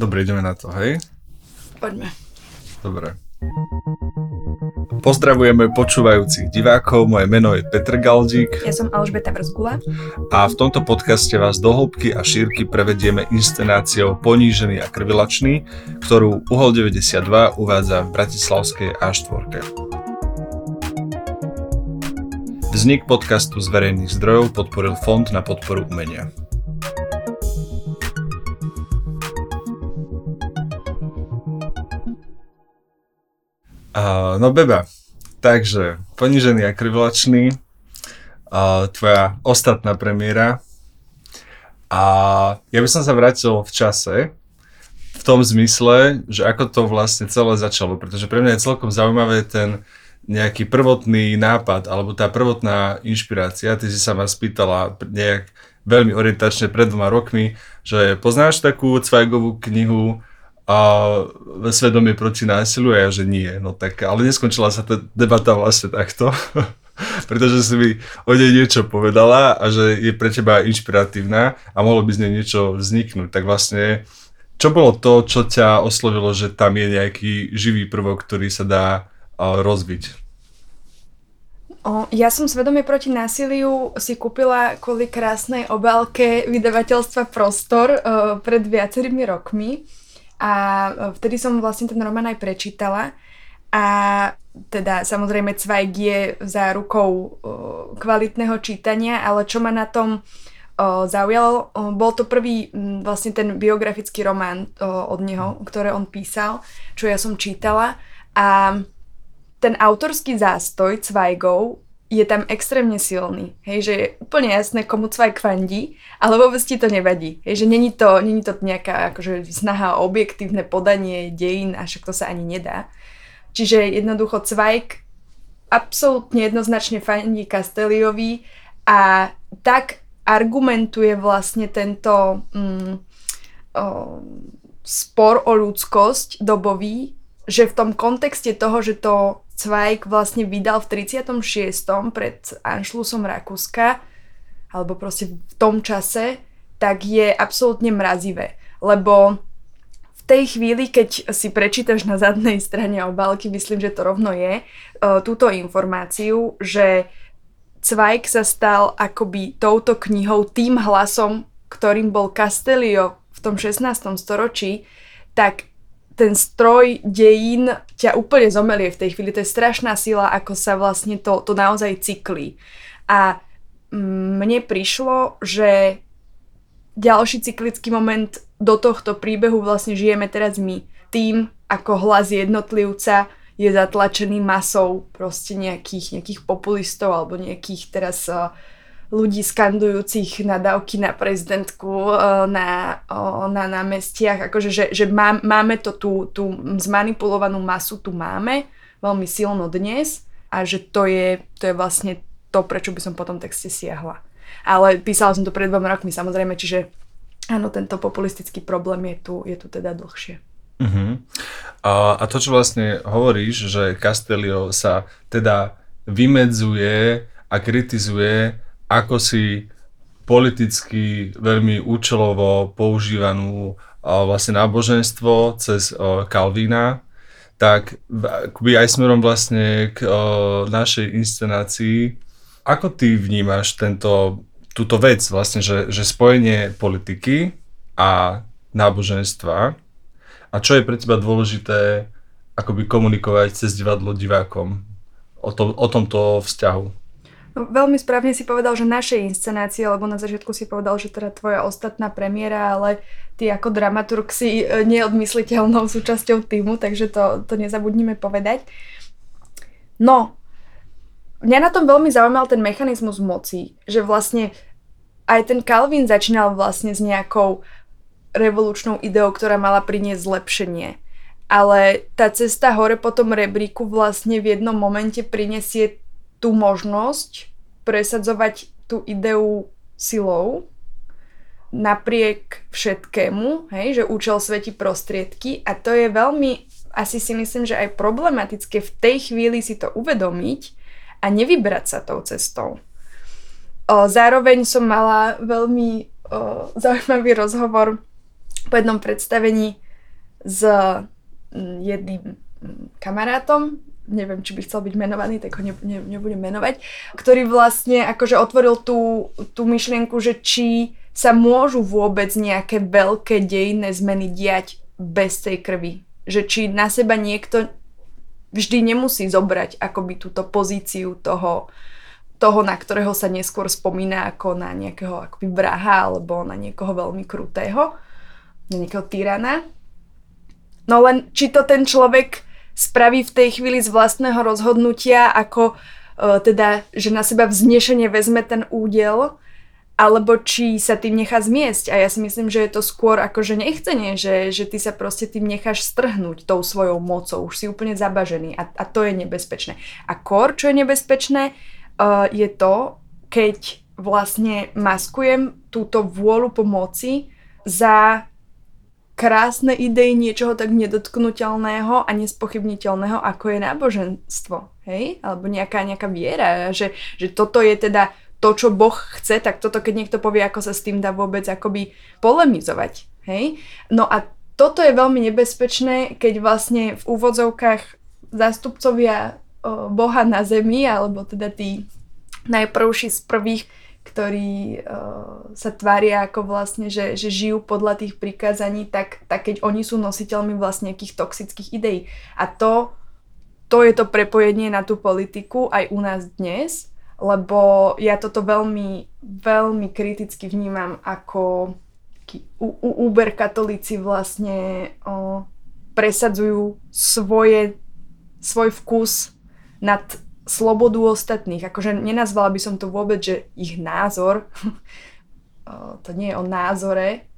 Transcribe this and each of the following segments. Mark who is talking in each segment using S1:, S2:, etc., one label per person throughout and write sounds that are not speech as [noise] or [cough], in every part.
S1: Dobre, ideme na to, hej?
S2: Poďme.
S1: Dobre. Pozdravujeme počúvajúcich divákov, moje meno je Petr Galdík.
S2: Ja som Alžbeta Vrzgula.
S1: A v tomto podcaste vás do hĺbky a šírky prevedieme inscenáciou Ponížený a krvilačný, ktorú Uhol 92 uvádza v Bratislavskej A4. Vznik podcastu z verejných zdrojov podporil Fond na podporu umenia. No Beba, takže Ponižený a krivlačný, uh, tvoja ostatná premiéra. A ja by som sa vrátil v čase, v tom zmysle, že ako to vlastne celé začalo, pretože pre mňa je celkom zaujímavé ten nejaký prvotný nápad, alebo tá prvotná inšpirácia. Ty si sa ma spýtala nejak veľmi orientačne pred dvoma rokmi, že poznáš takú Cvajgovú knihu a svedomie proti násiliu a ja, že nie. No tak, ale neskončila sa tá debata vlastne takto, [laughs] pretože si mi o nej niečo povedala a že je pre teba inšpiratívna a mohlo by z nej niečo vzniknúť. Tak vlastne, čo bolo to, čo ťa oslovilo, že tam je nejaký živý prvok, ktorý sa dá rozbiť?
S2: O, ja som Svedomie proti násiliu si kúpila kvôli krásnej obálke vydavateľstva Prostor o, pred viacerými rokmi. A e, vtedy som vlastne ten román aj prečítala. A teda samozrejme Cvajk je zárukou o, kvalitného čítania, ale čo ma na tom o, zaujalo, bol to prvý vlastne ten biografický román od neho, ktoré on písal, čo ja som čítala. A ten autorský zástoj Cvajgov je tam extrémne silný. Hej, že je úplne jasné, komu Cvajk fandí, ale vôbec ti to nevadí. Hej, že není to, není to nejaká akože snaha o objektívne podanie dejín a však to sa ani nedá. Čiže jednoducho Cvajk absolútne jednoznačne fandí Casteliovi a tak argumentuje vlastne tento mm, o, spor o ľudskosť dobový, že v tom kontexte toho, že to Zweig vlastne vydal v 36. pred Anšlusom Rakúska, alebo proste v tom čase, tak je absolútne mrazivé. Lebo v tej chvíli, keď si prečítaš na zadnej strane obálky, myslím, že to rovno je, e, túto informáciu, že Zweig sa stal akoby touto knihou tým hlasom, ktorým bol Castelio v tom 16. storočí, tak ten stroj dejín ťa úplne zomelie v tej chvíli. To je strašná sila, ako sa vlastne to, to naozaj cyklí. A mne prišlo, že ďalší cyklický moment do tohto príbehu vlastne žijeme teraz my. Tým, ako hlas jednotlivca je zatlačený masou proste nejakých, nejakých populistov alebo nejakých teraz uh, ľudí skandujúcich nadávky na prezidentku eh, na, na námestiach, akože, že, že má, máme to tú, tú zmanipulovanú masu, tu máme veľmi silno dnes a že to je, to je vlastne to, prečo by som po tom texte siahla. Ale písala som to pred dvoma rokmi samozrejme, čiže áno, tento populistický problém je tu, je tu teda dlhšie.
S1: Uh-huh. A, a to, čo vlastne hovoríš, že Castelio sa teda vymedzuje a kritizuje ako si politicky veľmi účelovo používanú vlastne náboženstvo cez Kalvína, tak akoby aj smerom vlastne k našej inscenácii. Ako ty vnímaš tento, túto vec vlastne, že, že spojenie politiky a náboženstva a čo je pre teba dôležité akoby komunikovať cez divadlo divákom o, to, o tomto vzťahu?
S2: Veľmi správne si povedal, že naše inscenácie, lebo na začiatku si povedal, že teda tvoja ostatná premiéra, ale ty ako dramaturg si e, neodmysliteľnou súčasťou týmu, takže to, to nezabudnime povedať. No, mňa na tom veľmi zaujímal ten mechanizmus moci, že vlastne aj ten Calvin začínal vlastne s nejakou revolučnou ideou, ktorá mala priniesť zlepšenie. Ale tá cesta hore po tom rebríku vlastne v jednom momente prinesie tú možnosť presadzovať tú ideu silou napriek všetkému, hej, že účel svetí prostriedky a to je veľmi, asi si myslím, že aj problematické v tej chvíli si to uvedomiť a nevybrať sa tou cestou. O, zároveň som mala veľmi o, zaujímavý rozhovor po jednom predstavení s mm, jedným mm, kamarátom, neviem, či by chcel byť menovaný, tak ho ne, ne, nebudem menovať, ktorý vlastne akože otvoril tú, tú myšlienku, že či sa môžu vôbec nejaké veľké dejinné zmeny diať bez tej krvi. Že či na seba niekto vždy nemusí zobrať akoby túto pozíciu toho, toho, na ktorého sa neskôr spomína ako na nejakého akoby vraha alebo na niekoho veľmi krutého, na nejakého tyrana. No len či to ten človek spraví v tej chvíli z vlastného rozhodnutia, ako uh, teda, že na seba vznešenie vezme ten údel, alebo či sa tým nechá zmiesť. A ja si myslím, že je to skôr ako, že nechcenie, že, že ty sa proste tým necháš strhnúť tou svojou mocou. Už si úplne zabažený a, a to je nebezpečné. A kor, čo je nebezpečné, uh, je to, keď vlastne maskujem túto vôľu pomoci za krásne idei niečoho tak nedotknutelného a nespochybniteľného, ako je náboženstvo, hej? Alebo nejaká, nejaká viera, že, že toto je teda to, čo Boh chce, tak toto, keď niekto povie, ako sa s tým dá vôbec akoby polemizovať. Hej? No a toto je veľmi nebezpečné, keď vlastne v úvodzovkách zástupcovia Boha na zemi, alebo teda tí najprvší z prvých, ktorí o, sa tvária ako vlastne, že, že žijú podľa tých prikázaní, tak, tak keď oni sú nositeľmi vlastne nejakých toxických ideí. A to, to je to prepojenie na tú politiku aj u nás dnes, lebo ja toto veľmi, veľmi kriticky vnímam ako u, u Uber katolíci vlastne o, presadzujú svoje, svoj vkus nad slobodu ostatných. Akože nenazvala by som to vôbec, že ich názor, [laughs] to nie je o názore,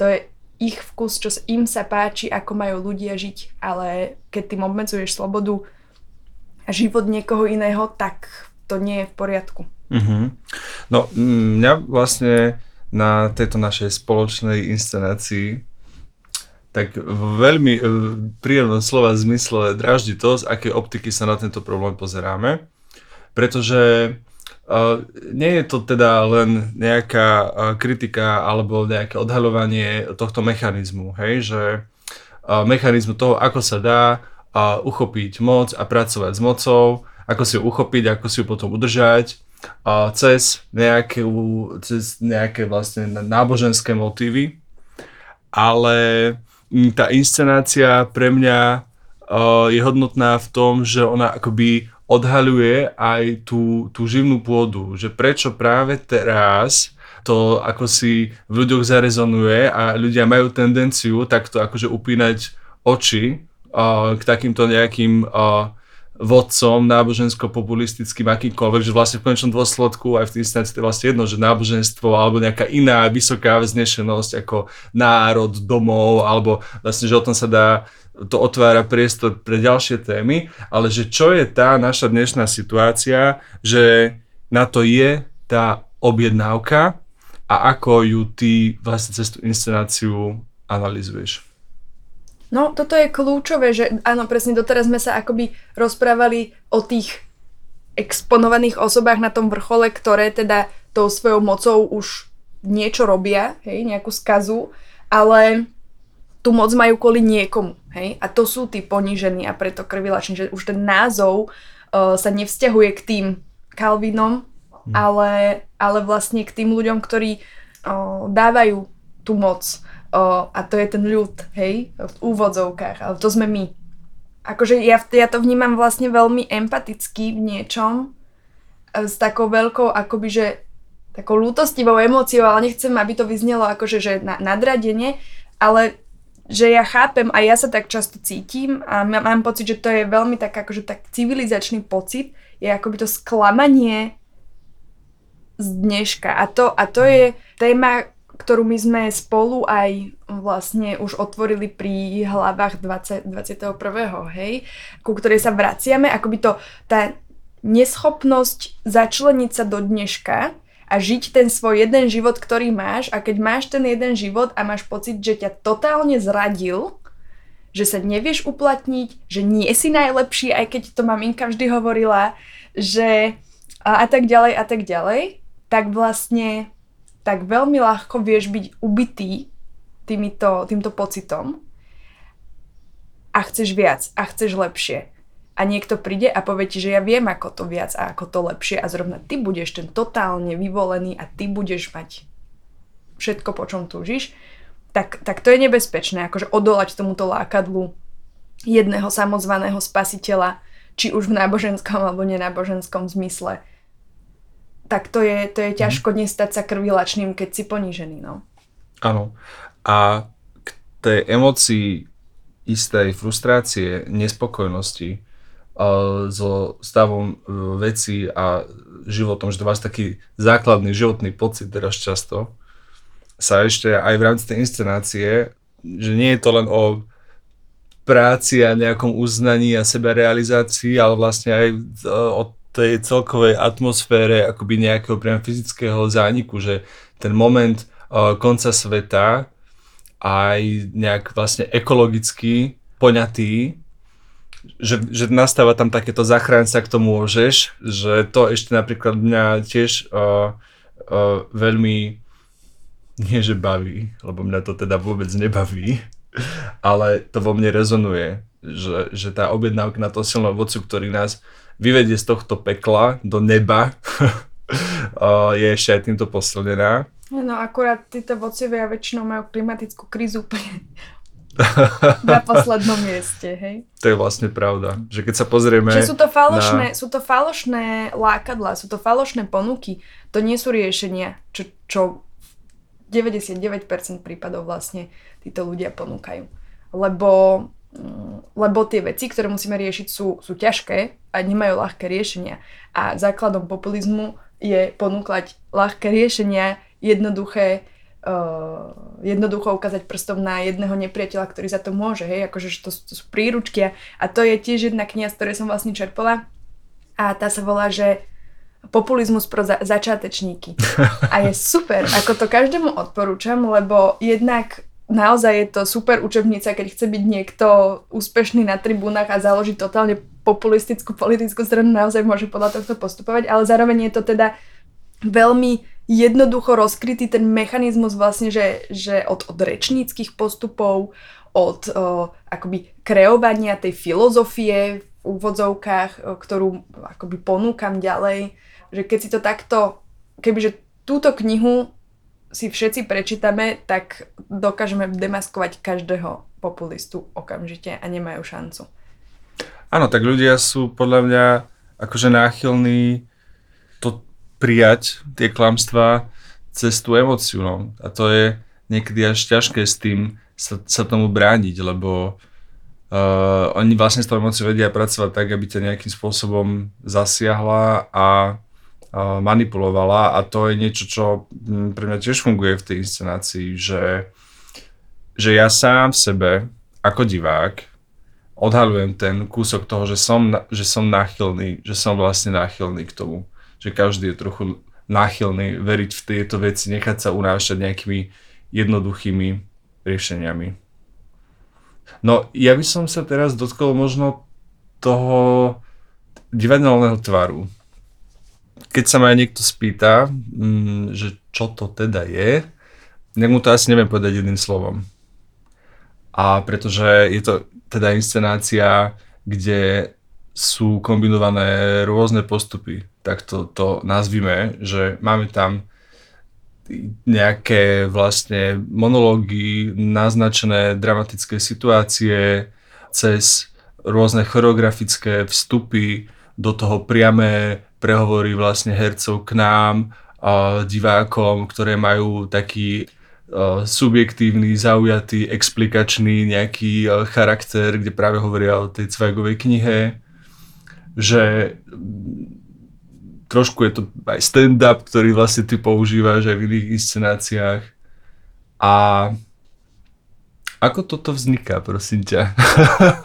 S2: to je ich vkus, čo im sa páči, ako majú ľudia žiť, ale keď tým obmedzuješ slobodu a život niekoho iného, tak to nie je v poriadku.
S1: Mm-hmm. No mňa vlastne na tejto našej spoločnej inscenácii tak veľmi v príjemnom slova zmysle draždí to, z akej optiky sa na tento problém pozeráme. Pretože uh, nie je to teda len nejaká uh, kritika alebo nejaké odhaľovanie tohto mechanizmu, hej, že mechanizmu toho, ako sa dá uchopiť moc a pracovať s mocou, ako si ju uchopiť, ako si ju potom udržať cez nejaké, cez nejaké vlastne náboženské motívy. Ale tá inscenácia pre mňa je hodnotná v tom, že ona akoby odhaľuje aj tú, tú živnú pôdu, že prečo práve teraz to ako si v ľuďoch zarezonuje a ľudia majú tendenciu takto akože upínať oči uh, k takýmto nejakým uh, vodcom nábožensko-populistickým akýmkoľvek, že vlastne v konečnom dôsledku aj v tej instanci to je vlastne jedno, že náboženstvo alebo nejaká iná vysoká vznešenosť ako národ, domov, alebo vlastne, že o tom sa dá to otvára priestor pre ďalšie témy, ale že čo je tá naša dnešná situácia, že na to je tá objednávka a ako ju ty vlastne cez tú inscenáciu analizuješ.
S2: No, toto je kľúčové, že áno, presne doteraz sme sa akoby rozprávali o tých exponovaných osobách na tom vrchole, ktoré teda tou svojou mocou už niečo robia, hej, nejakú skazu, ale tú moc majú kvôli niekomu, hej, a to sú tí ponížení a preto krvilační, že už ten názov uh, sa nevzťahuje k tým Kalvinom, hmm. ale, ale vlastne k tým ľuďom, ktorí uh, dávajú tú moc O, a to je ten ľud, hej, v úvodzovkách, ale to sme my. Akože ja, ja to vnímam vlastne veľmi empaticky v niečom, e, s takou veľkou, akoby, že takou lútostivou emóciou, ale nechcem, aby to vyznelo akože, že na, nadradenie, ale že ja chápem a ja sa tak často cítim a mám pocit, že to je veľmi tak akože tak civilizačný pocit, je akoby to sklamanie z dneška. A to, a to je téma, ktorú my sme spolu aj vlastne už otvorili pri hlavách 20, 21. hej, ku ktorej sa vraciame, akoby to, tá neschopnosť začleniť sa do dneška a žiť ten svoj jeden život, ktorý máš a keď máš ten jeden život a máš pocit, že ťa totálne zradil, že sa nevieš uplatniť, že nie si najlepší, aj keď to maminka vždy hovorila, že a, a tak ďalej a tak ďalej, tak vlastne tak veľmi ľahko vieš byť ubitý týmito, týmto pocitom. a chceš viac a chceš lepšie. A niekto príde a povie ti, že ja viem ako to viac a ako to lepšie a zrovna ty budeš ten totálne vyvolený a ty budeš mať všetko, po čom túžiš, tak, tak to je nebezpečné, akože odolať tomuto lákadlu jedného samozvaného spasiteľa, či už v náboženskom alebo nenáboženskom zmysle. Tak to je, to je mhm. ťažko nestať sa krvilačným, keď si ponížený, no.
S1: Áno. A k tej emocii istej frustrácie, nespokojnosti uh, so stavom uh, veci a životom, že to váš taký základný životný pocit teraz často, sa ešte aj v rámci tej inscenácie, že nie je to len o práci a nejakom uznaní a sebarealizácii, ale vlastne aj e, o tej celkovej atmosfére akoby nejakého priam fyzického zániku, že ten moment uh, konca sveta aj nejak vlastne ekologicky poňatý, že, že nastáva tam takéto zachránca, k tomu môžeš, že to ešte napríklad mňa tiež uh, uh, veľmi nie že baví, lebo mňa to teda vôbec nebaví, ale to vo mne rezonuje, že, že tá objednávka na to silného vodcu, ktorý nás vyvedie z tohto pekla do neba, [laughs] je ešte aj týmto posilnená.
S2: No akurát títo vodcovia väčšinou majú klimatickú krízu úplne [laughs] na poslednom mieste, hej?
S1: To je vlastne pravda, že keď sa pozrieme
S2: Čiže sú to falošné, na... sú to falošné lákadlá, sú to falošné ponuky, to nie sú riešenia, čo, čo 99% prípadov vlastne títo ľudia ponúkajú. Lebo, lebo tie veci, ktoré musíme riešiť, sú, sú ťažké a nemajú ľahké riešenia. A základom populizmu je ponúkať ľahké riešenia, jednoduché, uh, jednoducho ukázať prstom na jedného nepriateľa, ktorý za to môže. Hej? Akože to, to sú príručky a to je tiež jedna kniha, z ktorej som vlastne čerpala. A tá sa volá, že populizmus pro za- začátečníky. [laughs] A je super, ako to každému odporúčam, lebo jednak naozaj je to super učebnica, keď chce byť niekto úspešný na tribúnach a založiť totálne populistickú politickú stranu, naozaj môže podľa tohto postupovať, ale zároveň je to teda veľmi jednoducho rozkrytý ten mechanizmus vlastne, že, že od, od rečníckých postupov, od o, akoby kreovania tej filozofie v úvodzovkách, o, ktorú akoby ponúkam ďalej, že keď si to takto, kebyže túto knihu si všetci prečítame, tak dokážeme demaskovať každého populistu okamžite a nemajú šancu.
S1: Áno, tak ľudia sú podľa mňa akože náchylní to prijať, tie klamstvá, cez tú emociu. No. A to je niekedy až ťažké s tým sa, sa tomu brániť, lebo uh, oni vlastne s tou emociou vedia pracovať tak, aby ťa nejakým spôsobom zasiahla a manipulovala a to je niečo, čo hm, pre mňa tiež funguje v tej inscenácii, že, že ja sám v sebe ako divák odhalujem ten kúsok toho, že som, že som náchylný, že som vlastne náchylný k tomu, že každý je trochu náchylný veriť v tieto veci, nechať sa unášať nejakými jednoduchými riešeniami. No, ja by som sa teraz dotkol možno toho divadelného tvaru, keď sa ma niekto spýta, mm, že čo to teda je, tak mu to asi neviem povedať jedným slovom. A pretože je to teda inscenácia, kde sú kombinované rôzne postupy, tak to, to nazvime, že máme tam nejaké vlastne monológy, naznačené dramatické situácie cez rôzne choreografické vstupy do toho priame prehovorí vlastne hercov k nám, divákom, ktoré majú taký uh, subjektívny, zaujatý, explikačný nejaký uh, charakter, kde práve hovoria o tej Cvajgovej knihe, že trošku je to aj stand-up, ktorý vlastne ty používaš aj v iných inscenáciách. A ako toto vzniká, prosím ťa?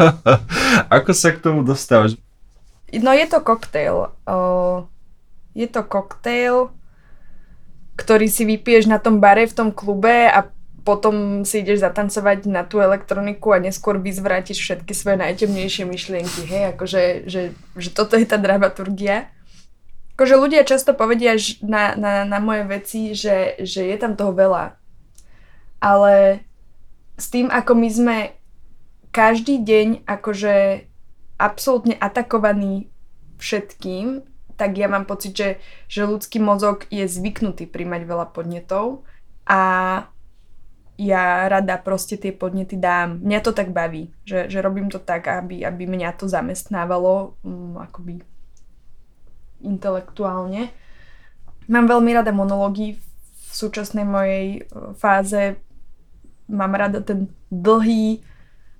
S1: [laughs] ako sa k tomu dostávaš?
S2: No je to koktejl. Uh, je to koktejl, ktorý si vypiješ na tom bare v tom klube a potom si ideš zatancovať na tú elektroniku a neskôr vyzvrátiš všetky svoje najtemnejšie myšlienky, hej, akože, že, že toto je tá dramaturgia. Akože ľudia často povedia na, na, na moje veci, že, že je tam toho veľa. Ale s tým, ako my sme každý deň akože absolútne atakovaný všetkým, tak ja mám pocit, že, že ľudský mozog je zvyknutý príjmať veľa podnetov a ja rada proste tie podnety dám. Mňa to tak baví, že, že robím to tak, aby, aby mňa to zamestnávalo um, akoby intelektuálne. Mám veľmi rada monológy v súčasnej mojej uh, fáze. Mám rada ten dlhý,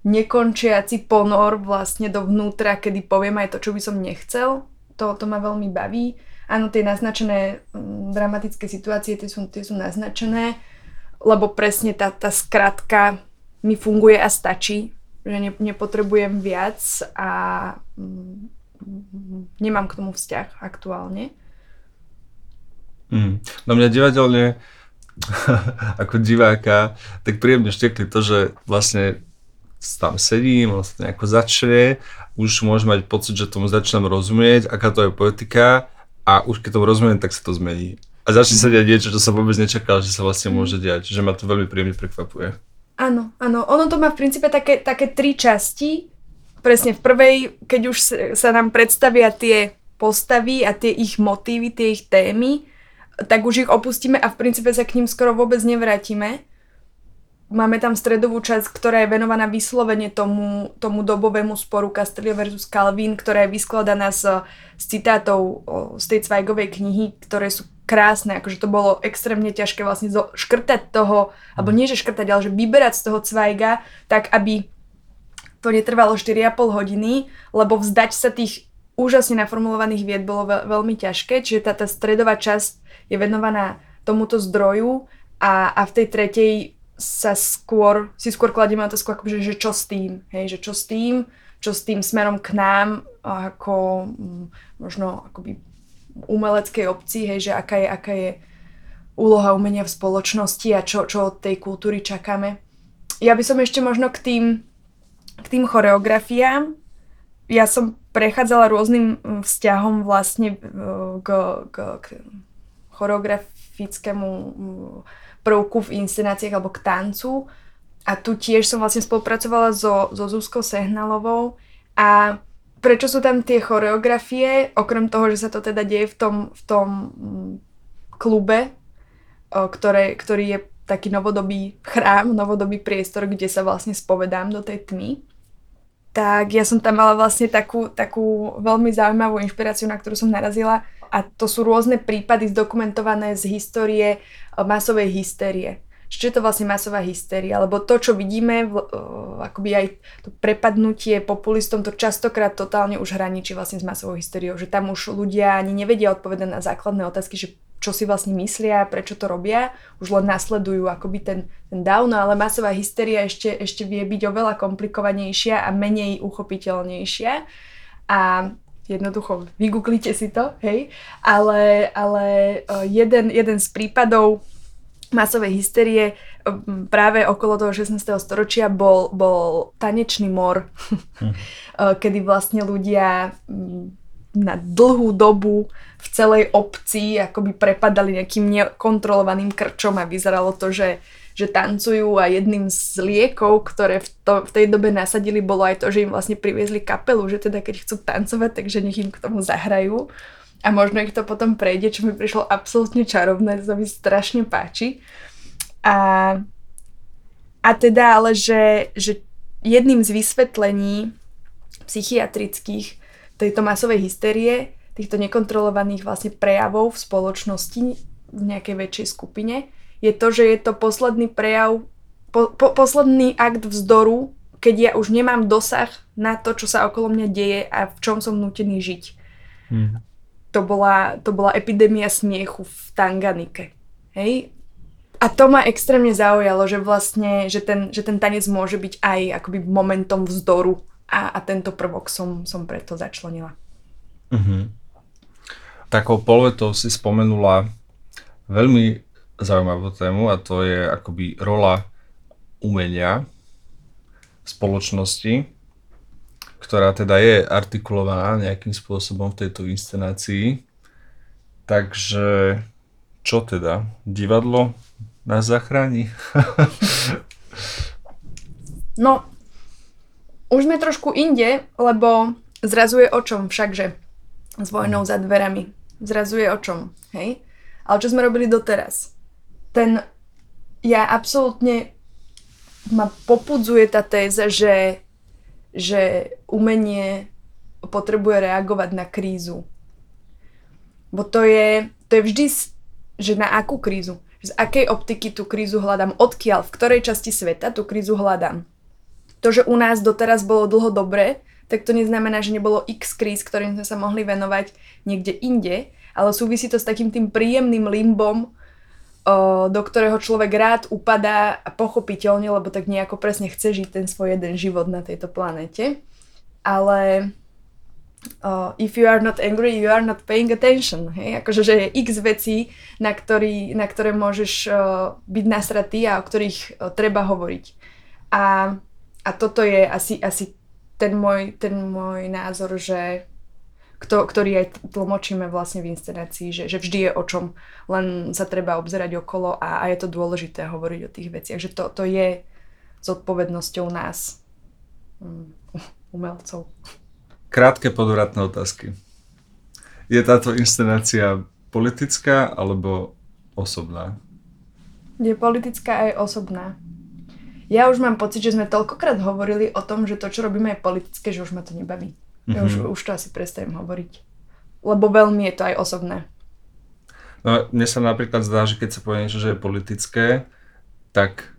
S2: nekončiaci ponor vlastne dovnútra, kedy poviem aj to, čo by som nechcel. To, to ma veľmi baví. Áno, tie naznačené um, dramatické situácie, tie sú, tie sú naznačené lebo presne tá, tá skratka mi funguje a stačí, že ne, nepotrebujem viac a mm, nemám k tomu vzťah aktuálne.
S1: Mm. No mňa divadelne [laughs] ako diváka tak príjemne štekli to, že vlastne tam sedím, on sa to nejako začne, už môžem mať pocit, že tomu začínam rozumieť, aká to je politika a už keď tomu rozumiem, tak sa to zmení a začne sa diať niečo, čo sa vôbec nečakal, že sa vlastne môže diať. Že ma to veľmi príjemne prekvapuje.
S2: Áno, áno. Ono to má v princípe také, také tri časti. Presne v prvej, keď už sa nám predstavia tie postavy a tie ich motívy, tie ich témy, tak už ich opustíme a v princípe sa k ním skoro vôbec nevrátime. Máme tam stredovú časť, ktorá je venovaná vyslovene tomu, tomu dobovému sporu Castelio versus Calvin, ktorá je vyskladaná z, z citátov z tej Cvajgovej knihy, ktoré sú krásne, akože to bolo extrémne ťažké vlastne zo, škrtať toho, alebo nie že škrtať, ale že vyberať z toho cvajga, tak aby to netrvalo 4,5 hodiny, lebo vzdať sa tých úžasne naformulovaných vied bolo veľ, veľmi ťažké, čiže tá, tá stredová časť je venovaná tomuto zdroju a, a v tej tretej sa skôr, si skôr kladieme otázku, akože, že čo s tým, hej, že čo s tým, čo s tým smerom k nám, ako mm, možno akoby umeleckej obci, hej, že aká je, aká je úloha umenia v spoločnosti a čo, čo od tej kultúry čakáme. Ja by som ešte možno k tým, k tým choreografiám. Ja som prechádzala rôznym mm, vzťahom vlastne k, k, k choreografickému mm, prvku v inscenáciách alebo k tancu. A tu tiež som vlastne spolupracovala so, so Zuzkou Sehnalovou a prečo sú tam tie choreografie, okrem toho, že sa to teda deje v tom, v tom mm, klube, ktoré, ktorý je taký novodobý chrám, novodobý priestor, kde sa vlastne spovedám do tej tmy. Tak ja som tam mala vlastne takú, takú veľmi zaujímavú inšpiráciu, na ktorú som narazila a to sú rôzne prípady zdokumentované z histórie masovej hystérie čo je to vlastne masová hystéria, lebo to, čo vidíme, uh, akoby aj to prepadnutie populistom, to častokrát totálne už hraničí vlastne s masovou hystériou, že tam už ľudia ani nevedia odpovedať na základné otázky, že čo si vlastne myslia, prečo to robia, už len nasledujú akoby ten, ten down, no ale masová hysteria ešte, ešte vie byť oveľa komplikovanejšia a menej uchopiteľnejšia. A jednoducho vygooglite si to, hej, ale, ale jeden, jeden z prípadov masovej hysterie práve okolo toho 16. storočia bol, bol tanečný mor, hm. [laughs] kedy vlastne ľudia na dlhú dobu v celej obci akoby prepadali nejakým nekontrolovaným krčom a vyzeralo to, že, že tancujú a jedným z liekov, ktoré v, to, v tej dobe nasadili, bolo aj to, že im vlastne priviezli kapelu, že teda keď chcú tancovať, takže nech im k tomu zahrajú a možno ich to potom prejde, čo mi prišlo absolútne čarovné, to mi strašne páči. A, a teda ale, že, že jedným z vysvetlení psychiatrických tejto masovej hysterie, týchto nekontrolovaných vlastne prejavov v spoločnosti v nejakej väčšej skupine, je to, že je to posledný prejav, po, po, posledný akt vzdoru, keď ja už nemám dosah na to, čo sa okolo mňa deje a v čom som nutený žiť. Mm to bola, to bola epidémia smiechu v Tanganike. Hej? A to ma extrémne zaujalo, že vlastne, že ten, že ten tanec môže byť aj akoby momentom vzdoru a, a tento prvok som, som preto začlenila.
S1: Uh-huh. Takou polvetou si spomenula veľmi zaujímavú tému a to je akoby rola umenia v spoločnosti ktorá teda je artikulovaná nejakým spôsobom v tejto inscenácii. Takže čo teda? Divadlo nás zachráni? [laughs]
S2: no, už sme trošku inde, lebo zrazuje o čom všakže s vojnou za dverami. Zrazuje o čom, hej? Ale čo sme robili doteraz? Ten, ja absolútne ma popudzuje tá téza, že, že umenie potrebuje reagovať na krízu. Bo to je, to je vždy, že na akú krízu? Z akej optiky tú krízu hľadám? Odkiaľ? V ktorej časti sveta tú krízu hľadám? To, že u nás doteraz bolo dlho dobre, tak to neznamená, že nebolo x kríz, ktorým sme sa mohli venovať niekde inde, ale súvisí to s takým tým príjemným limbom, do ktorého človek rád upadá a pochopiteľne, lebo tak nejako presne chce žiť ten svoj jeden život na tejto planete. Ale uh, if you are not angry, you are not paying attention. Hej? Akože, že je x vecí, na, ktorý, na ktoré môžeš uh, byť nasratý a o ktorých uh, treba hovoriť. A, a toto je asi, asi ten, môj, ten môj názor, že kto, ktorý aj tlmočíme vlastne v inscenácii, že, že vždy je o čom, len sa treba obzerať okolo a, a je to dôležité hovoriť o tých veciach, že to, to je zodpovednosťou nás, um, [laughs] umelcov.
S1: Krátke podvratné otázky. Je táto inscenácia politická alebo osobná?
S2: Je politická aj osobná. Ja už mám pocit, že sme toľkokrát hovorili o tom, že to, čo robíme, je politické, že už ma to nebaví. Mm-hmm. Ja už, mhm. už to asi prestavím hovoriť. Lebo veľmi je to aj osobné.
S1: No, mne sa napríklad zdá, že keď sa povie niečo, že je politické, tak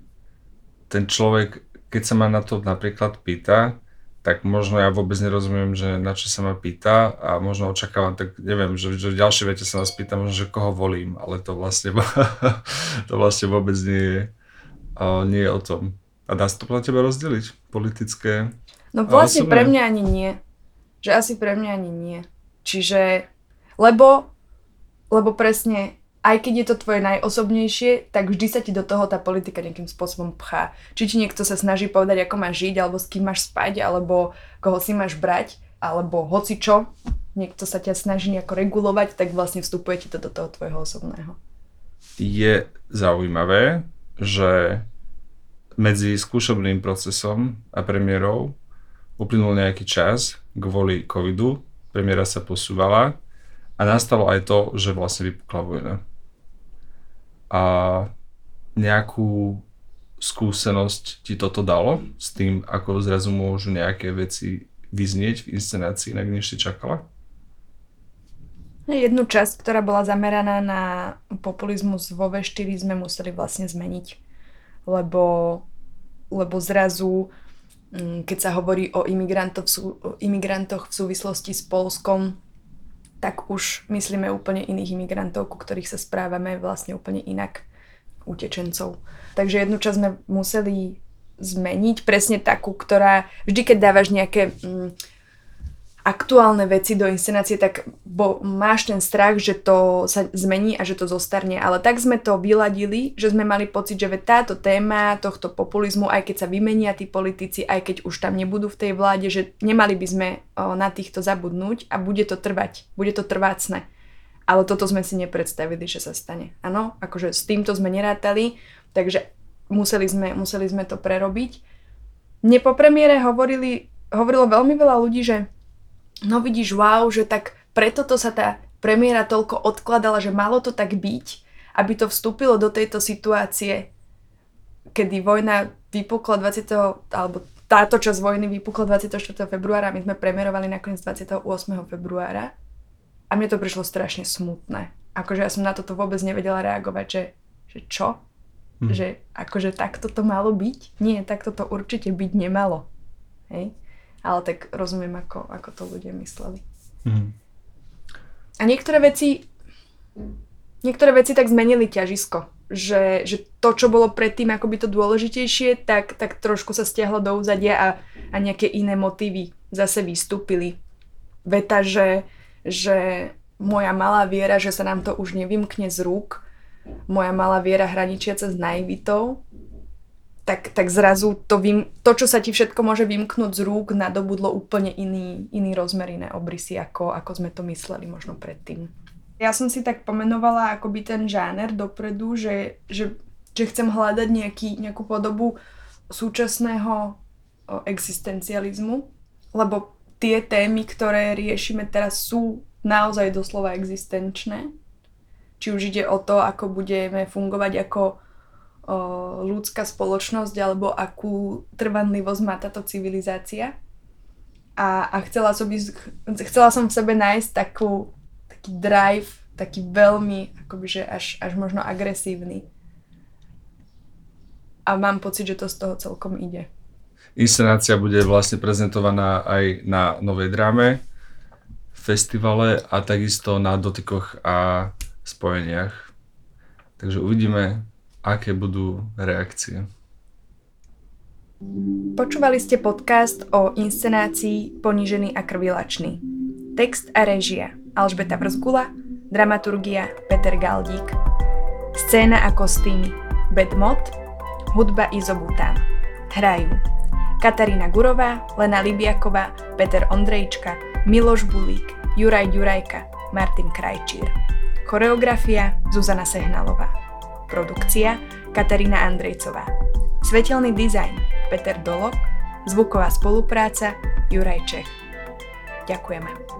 S1: ten človek, keď sa ma na to napríklad pýta, tak možno ja vôbec nerozumiem, že na čo sa ma pýta a možno očakávam, tak neviem, že, že v ďalšej vete sa nás pýta možno, že koho volím, ale to vlastne, [laughs] to vlastne vôbec nie je, nie je o tom. A dá sa to podľa teba rozdeliť? Politické
S2: No vlastne pre mňa ani nie že asi pre mňa ani nie. Čiže, lebo, lebo presne, aj keď je to tvoje najosobnejšie, tak vždy sa ti do toho tá politika nejakým spôsobom pchá. Či ti niekto sa snaží povedať, ako máš žiť, alebo s kým máš spať, alebo koho si máš brať, alebo hoci čo, niekto sa ťa snaží nejako regulovať, tak vlastne vstupuje ti to do toho tvojho osobného.
S1: Je zaujímavé, že medzi skúšobným procesom a premiérou uplynul nejaký čas kvôli covidu, premiéra sa posúvala a nastalo aj to, že vlastne vypukla vojna. A nejakú skúsenosť ti toto dalo s tým, ako zrazu môžu nejaké veci vyznieť v inscenácii, inak než si čakala?
S2: Jednu časť, ktorá bola zameraná na populizmus vo V4 sme museli vlastne zmeniť, lebo, lebo zrazu keď sa hovorí o, imigrantoch, o imigrantoch v súvislosti s Polskom, tak už myslíme úplne iných imigrantov, ku ktorých sa správame vlastne úplne inak, utečencov. Takže jednu časť sme museli zmeniť, presne takú, ktorá vždy, keď dávaš nejaké mm, aktuálne veci do inscenácie, tak bo máš ten strach, že to sa zmení a že to zostarne. Ale tak sme to vyladili, že sme mali pocit, že táto téma tohto populizmu, aj keď sa vymenia tí politici, aj keď už tam nebudú v tej vláde, že nemali by sme na týchto zabudnúť a bude to trvať, bude to trvácne. Ale toto sme si nepredstavili, že sa stane. Áno, akože s týmto sme nerátali, takže museli sme, museli sme to prerobiť. Mne po premiére hovorili, hovorilo veľmi veľa ľudí, že no vidíš, wow, že tak preto to sa tá premiéra toľko odkladala, že malo to tak byť, aby to vstúpilo do tejto situácie, kedy vojna vypukla 20. alebo táto časť vojny vypukla 24. februára, my sme premiérovali nakoniec 28. februára a mne to prišlo strašne smutné. Akože ja som na toto vôbec nevedela reagovať, že, že čo? Hm. Že akože takto to malo byť? Nie, takto to určite byť nemalo. Hej? Ale tak rozumiem, ako, ako to ľudia mysleli. Mm. A niektoré veci, niektoré veci tak zmenili ťažisko. Že, že to, čo bolo predtým akoby to dôležitejšie, tak, tak trošku sa stiahlo do úzadia a, a nejaké iné motívy zase vystúpili. Veta, že, že moja malá viera, že sa nám to už nevymkne z rúk, moja malá viera hraničiaca s naivitou, tak, tak zrazu to, vym, to, čo sa ti všetko môže vymknúť z rúk, nadobudlo úplne iný, iný rozmer, iné obrysy, ako, ako sme to mysleli možno predtým. Ja som si tak pomenovala akoby ten žáner dopredu, že, že, že chcem hľadať nejaký, nejakú podobu súčasného existencializmu, lebo tie témy, ktoré riešime teraz sú naozaj doslova existenčné. Či už ide o to, ako budeme fungovať ako ľudská spoločnosť, alebo akú trvanlivosť má táto civilizácia. A, a chcela, som byť, chcela som v sebe nájsť takú, taký drive, taký veľmi, akoby, že až, až možno agresívny. A mám pocit, že to z toho celkom ide.
S1: Inscenácia bude vlastne prezentovaná aj na Novej dráme, festivale a takisto na dotykoch a spojeniach. Takže uvidíme, aké budú reakcie.
S2: Počúvali ste podcast o inscenácii Ponížený a krvilačný. Text a režia Alžbeta Brzgula, dramaturgia Peter Galdík. Scéna a kostýmy Bedmot, hudba Izobután. Hrajú Katarína Gurová, Lena Libiaková, Peter Ondrejčka, Miloš Bulík, Juraj Ďurajka, Martin Krajčír. Choreografia Zuzana Sehnalová. Produkcia Katarína Andrejcová. Svetelný dizajn Peter Dolok. Zvuková spolupráca Juraj Čech. Ďakujeme.